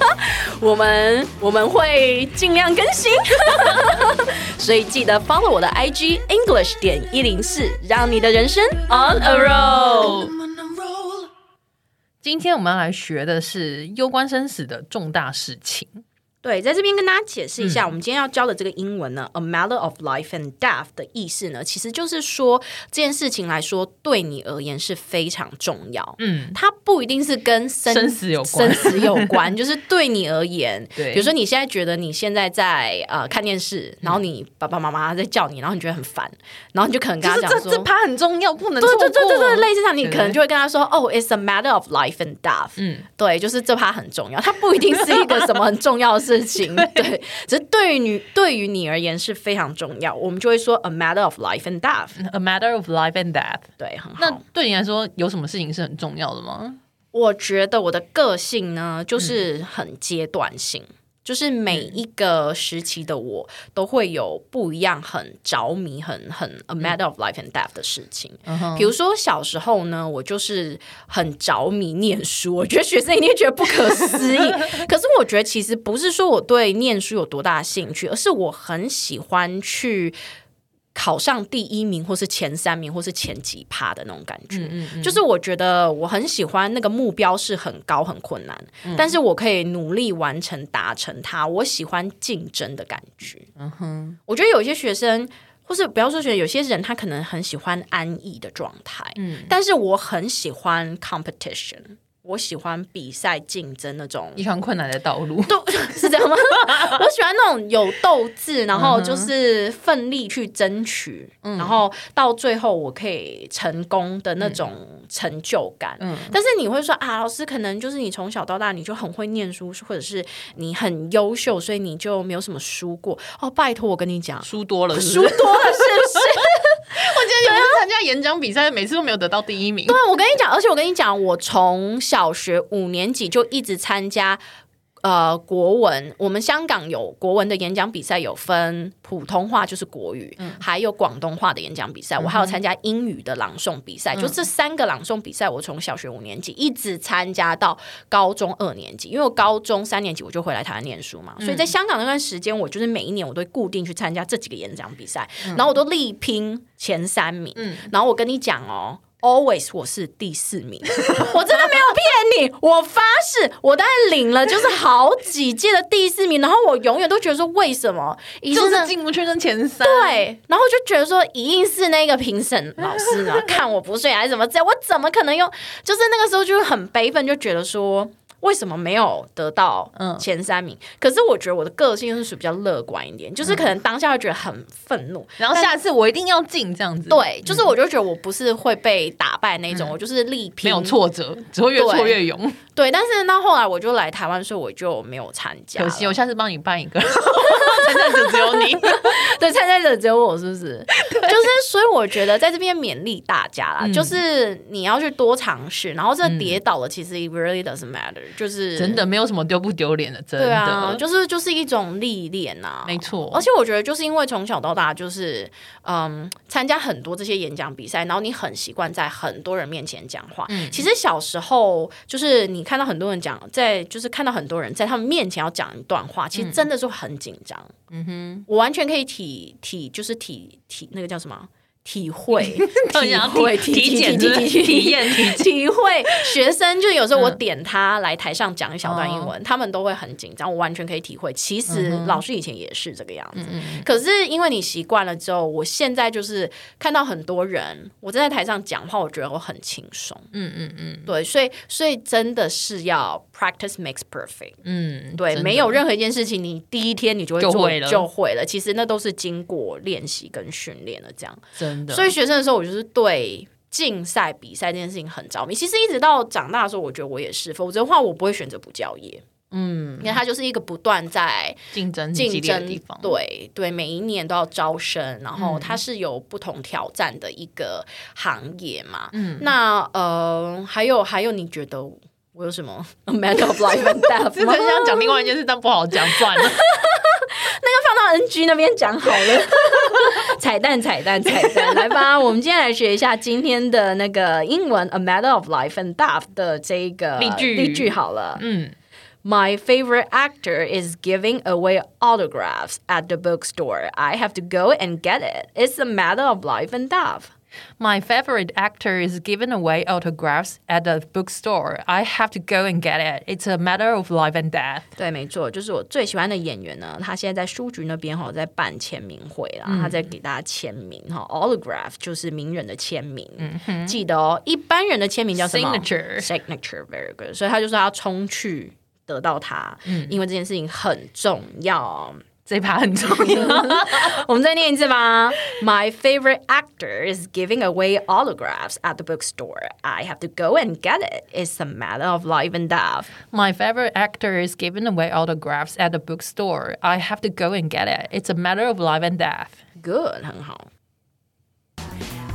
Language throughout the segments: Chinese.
我们我们会尽量更新，所以记得 follow 我的 IG English 点一零四，让你的人生 on a roll。今天我们要来学的是攸关生死的重大事情。对，在这边跟大家解释一下，嗯、我们今天要教的这个英文呢，“a matter of life and death” 的意思呢，其实就是说这件事情来说，对你而言是非常重要。嗯，它不一定是跟生，生死有关，生死有关，就是对你而言，对，比如说你现在觉得你现在在呃看电视，然后你爸爸妈妈在叫你，然后你觉得很烦，然后你就可能跟他讲说，这这趴很重要，不能错过。对对对对对，类似这样，你可能就会跟他说，哦，it's a matter of life and death。嗯，对，就是这趴很重要，它不一定是一个什么很重要的事情，对。对，只是对于你对于你而言是非常重要，我们就会说 a matter of life and death，a matter of life and death。对，很好。那对你来说，有什么事情是很重要的吗？我觉得我的个性呢，就是很阶段性。嗯就是每一个时期的我都会有不一样很着迷、很很 a matter of life and death 的事情。嗯、比如说小时候呢，我就是很着迷念书，我觉得学生一定觉得不可思议。可是我觉得其实不是说我对念书有多大兴趣，而是我很喜欢去。考上第一名，或是前三名，或是前几趴的那种感觉，嗯嗯嗯，就是我觉得我很喜欢那个目标是很高很困难，嗯、但是我可以努力完成达成它。我喜欢竞争的感觉。嗯哼，我觉得有些学生，或是不要说学生，有些人他可能很喜欢安逸的状态，嗯，但是我很喜欢 competition。我喜欢比赛竞争那种，一条困难的道路，都 是这样吗？我喜欢那种有斗志，然后就是奋力去争取，嗯、然后到最后我可以成功的那种成就感。嗯、但是你会说啊，老师可能就是你从小到大你就很会念书，或者是你很优秀，所以你就没有什么输过。哦，拜托我跟你讲，输多了是是，输多了是不是？我觉得你们参加演讲比赛，每次都没有得到第一名。对，我跟你讲，而且我跟你讲，我从小学五年级就一直参加。呃，国文，我们香港有国文的演讲比赛，有分普通话就是国语，嗯、还有广东话的演讲比赛。嗯、我还有参加英语的朗诵比赛，嗯、就这三个朗诵比赛，我从小学五年级一直参加到高中二年级。因为我高中三年级我就回来台湾念书嘛，嗯、所以在香港那段时间，我就是每一年我都会固定去参加这几个演讲比赛，嗯、然后我都力拼前三名。嗯、然后我跟你讲哦。Always，我是第四名，我真的没有骗你，我发誓，我当然领了，就是好几届的第四名，然后我永远都觉得说，为什么就是进不去那前三？对，然后就觉得说，一定是那个评审老师啊看我不顺眼还是怎么这样，我怎么可能用？就是那个时候就很悲愤，就觉得说。为什么没有得到前三名？嗯、可是我觉得我的个性是属于比较乐观一点，嗯、就是可能当下会觉得很愤怒，然后下次我一定要进这样子。对，就是我就觉得我不是会被打败那种，嗯、我就是力拼，没有挫折，只会越挫越勇。对，对，但是到后来我就来台湾，所以我就没有参加。可惜，我下次帮你办一个，参赛者只有你，对，参赛者只有我，是不是？对就是，所以我觉得在这边勉励大家啦，嗯、就是你要去多尝试，然后这跌倒了，其实 it really doesn't matter。就是真的没有什么丢不丢脸的，真的对啊，就是就是一种历练呐，没错。而且我觉得就是因为从小到大就是嗯参加很多这些演讲比赛，然后你很习惯在很多人面前讲话。嗯，其实小时候就是你看到很多人讲，在就是看到很多人在他们面前要讲一段话，其实真的是很紧张。嗯哼，我完全可以体体就是体体那个叫什么？体会，体会，体检，体体体验，体会。学生就有时候我点他来台上讲一小段英文，他们都会很紧张。我完全可以体会。其实老师以前也是这个样子，可是因为你习惯了之后，我现在就是看到很多人，我站在台上讲话，我觉得我很轻松。嗯嗯嗯，对，所以所以真的是要 practice makes perfect。嗯，对，没有任何一件事情你第一天你就会做就会了。其实那都是经过练习跟训练的，这样。所以学生的时候，我就是对竞赛比赛这件事情很着迷。其实一直到长大的时候，我觉得我也是，否则的话，我不会选择补教业。嗯，因为它就是一个不断在竞争竞争的地方，对对，每一年都要招生，然后它是有不同挑战的一个行业嘛。嗯，那呃，还有还有，你觉得我有什么 A matter of life and death？想讲另外一件事，但不好讲，算了。那个放到 NG 那边讲好了。彩蛋彩蛋彩蛋，来吧！我们今天来学一下今天的那个英文 A matter of life and death 的这一个例句例句好了。嗯。My favorite actor is giving away autographs at the bookstore. I have to go and get it. It's a matter of life and death. My favorite actor is giving away autographs at the bookstore. I have to go and get it. It's a matter of life and death. 对，没错，就是我最喜欢的演员呢。他现在在书局那边哈，在办签名会啦，嗯、他在给大家签名哈。Autograph 就是名人的签名，嗯、哼记得哦。一般人的签名叫什么？Signature，Signature，very good。所以他就说要冲去。得到它，嗯，因为这件事情很重要， 这一趴很重要。我们再念一次吧。My favorite actor is giving away autographs at the bookstore. I have to go and get it. It's a matter of life and death. My favorite actor is giving away autographs at the bookstore. I have to go and get it. It's a matter of life and death. Good，很好。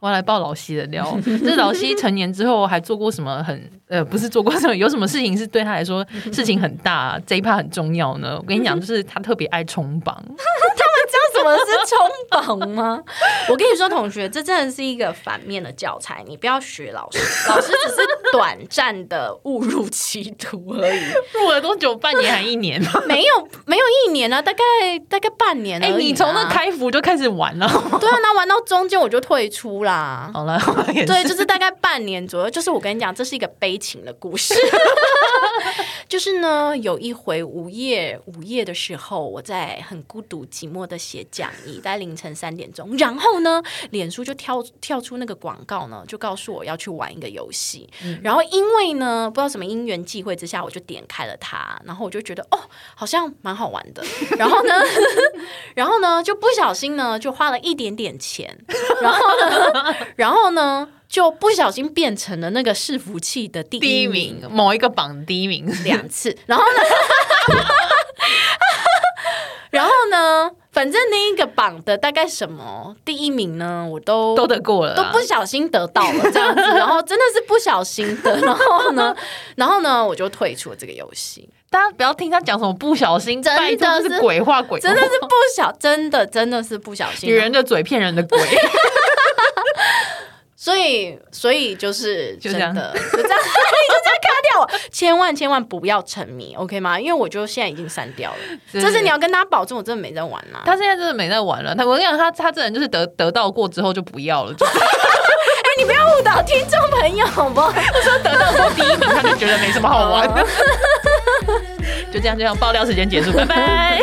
我要来爆老西的料。这老西成年之后还做过什么很呃，不是做过什么，有什么事情是对他来说 事情很大，这一趴很重要呢？我跟你讲，就是他特别爱冲榜。什么是冲榜吗？我跟你说，同学，这真的是一个反面的教材，你不要学老师。老师只是短暂的误入歧途而已。入了多久？半年还一年吗？没有，没有一年啊，大概大概半年、啊。哎、欸，你从那开服就开始玩了？对啊，那玩到中间我就退出啦。好了，对，就是大概半年左右。就是我跟你讲，这是一个悲情的故事。就是呢，有一回午夜午夜的时候，我在很孤独寂寞的写讲义，在凌晨三点钟，然后呢，脸书就跳跳出那个广告呢，就告诉我要去玩一个游戏。嗯、然后因为呢，不知道什么因缘际会之下，我就点开了它，然后我就觉得哦，好像蛮好玩的。然后呢，然后呢，就不小心呢，就花了一点点钱，然后呢，然后呢。就不小心变成了那个伺服器的第一名，第一名，某一个榜第一名两次，然后呢，反正那一个榜的大概什么第一名呢，我都都得过了，都不小心得到了这样子，然后真的是不小心的，然后呢，然后呢，我就退出了这个游戏。大家不要听他讲什么不小心，真的是鬼话鬼话，真的是不小，真的真的是不小心，女人的嘴骗人的鬼。所以，所以就是真的，就这样，就这样卡掉我。千万千万不要沉迷，OK 吗？因为我就现在已经删掉了。就是你要跟大家保证，我真的没在玩啦。他现在真的没在玩了。他我跟你讲，他他这人就是得得到过之后就不要了。哎、欸，你不要误导听众朋友好不好？我说得到过第一名，他就觉得没什么好玩的。就这样，就这样，爆料时间结束，拜拜。